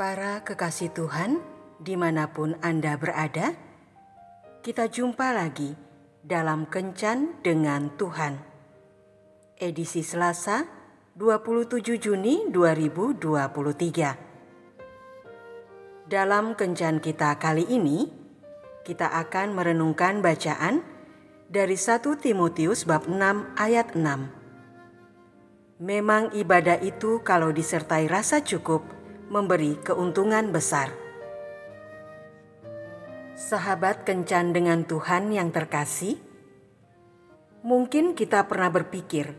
Para kekasih Tuhan, di mana pun Anda berada, kita jumpa lagi dalam Kencan dengan Tuhan. Edisi Selasa, 27 Juni 2023. Dalam Kencan kita kali ini, kita akan merenungkan bacaan dari 1 Timotius bab 6 ayat 6. Memang ibadah itu kalau disertai rasa cukup, memberi keuntungan besar. Sahabat kencan dengan Tuhan yang terkasih, mungkin kita pernah berpikir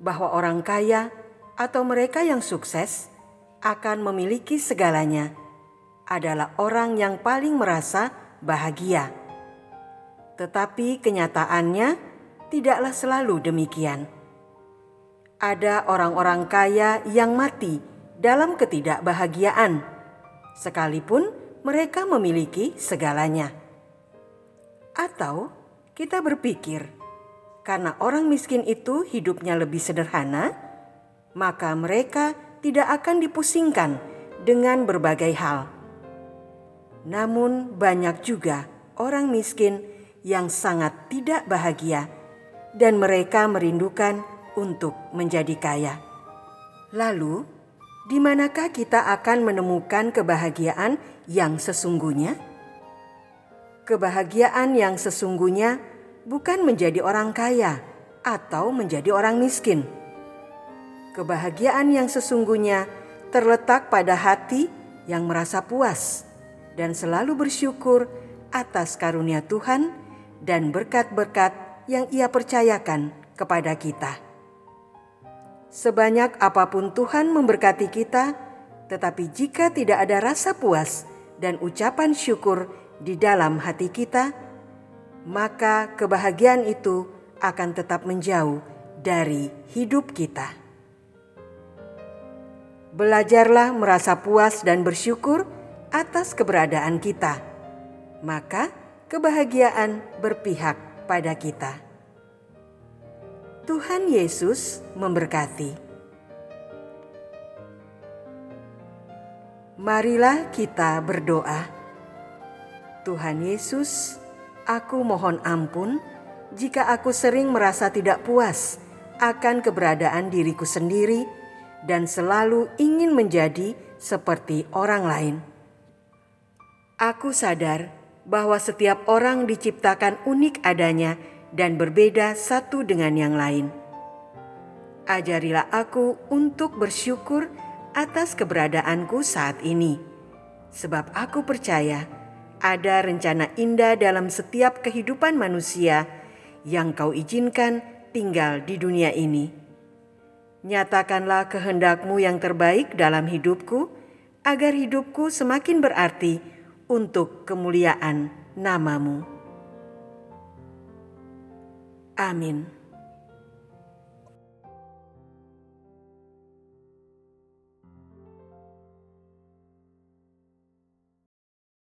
bahwa orang kaya atau mereka yang sukses akan memiliki segalanya adalah orang yang paling merasa bahagia. Tetapi kenyataannya tidaklah selalu demikian. Ada orang-orang kaya yang mati dalam ketidakbahagiaan, sekalipun mereka memiliki segalanya. Atau kita berpikir, karena orang miskin itu hidupnya lebih sederhana, maka mereka tidak akan dipusingkan dengan berbagai hal. Namun, banyak juga orang miskin yang sangat tidak bahagia, dan mereka merindukan untuk menjadi kaya. Lalu, di manakah kita akan menemukan kebahagiaan yang sesungguhnya? Kebahagiaan yang sesungguhnya bukan menjadi orang kaya atau menjadi orang miskin. Kebahagiaan yang sesungguhnya terletak pada hati yang merasa puas dan selalu bersyukur atas karunia Tuhan dan berkat-berkat yang Ia percayakan kepada kita. Sebanyak apa pun Tuhan memberkati kita, tetapi jika tidak ada rasa puas dan ucapan syukur di dalam hati kita, maka kebahagiaan itu akan tetap menjauh dari hidup kita. Belajarlah merasa puas dan bersyukur atas keberadaan kita, maka kebahagiaan berpihak pada kita. Tuhan Yesus memberkati. Marilah kita berdoa. Tuhan Yesus, aku mohon ampun jika aku sering merasa tidak puas akan keberadaan diriku sendiri dan selalu ingin menjadi seperti orang lain. Aku sadar bahwa setiap orang diciptakan unik adanya dan berbeda satu dengan yang lain. Ajarilah aku untuk bersyukur atas keberadaanku saat ini, sebab aku percaya ada rencana indah dalam setiap kehidupan manusia yang Kau izinkan tinggal di dunia ini. Nyatakanlah kehendakmu yang terbaik dalam hidupku, agar hidupku semakin berarti untuk kemuliaan namamu. Amin.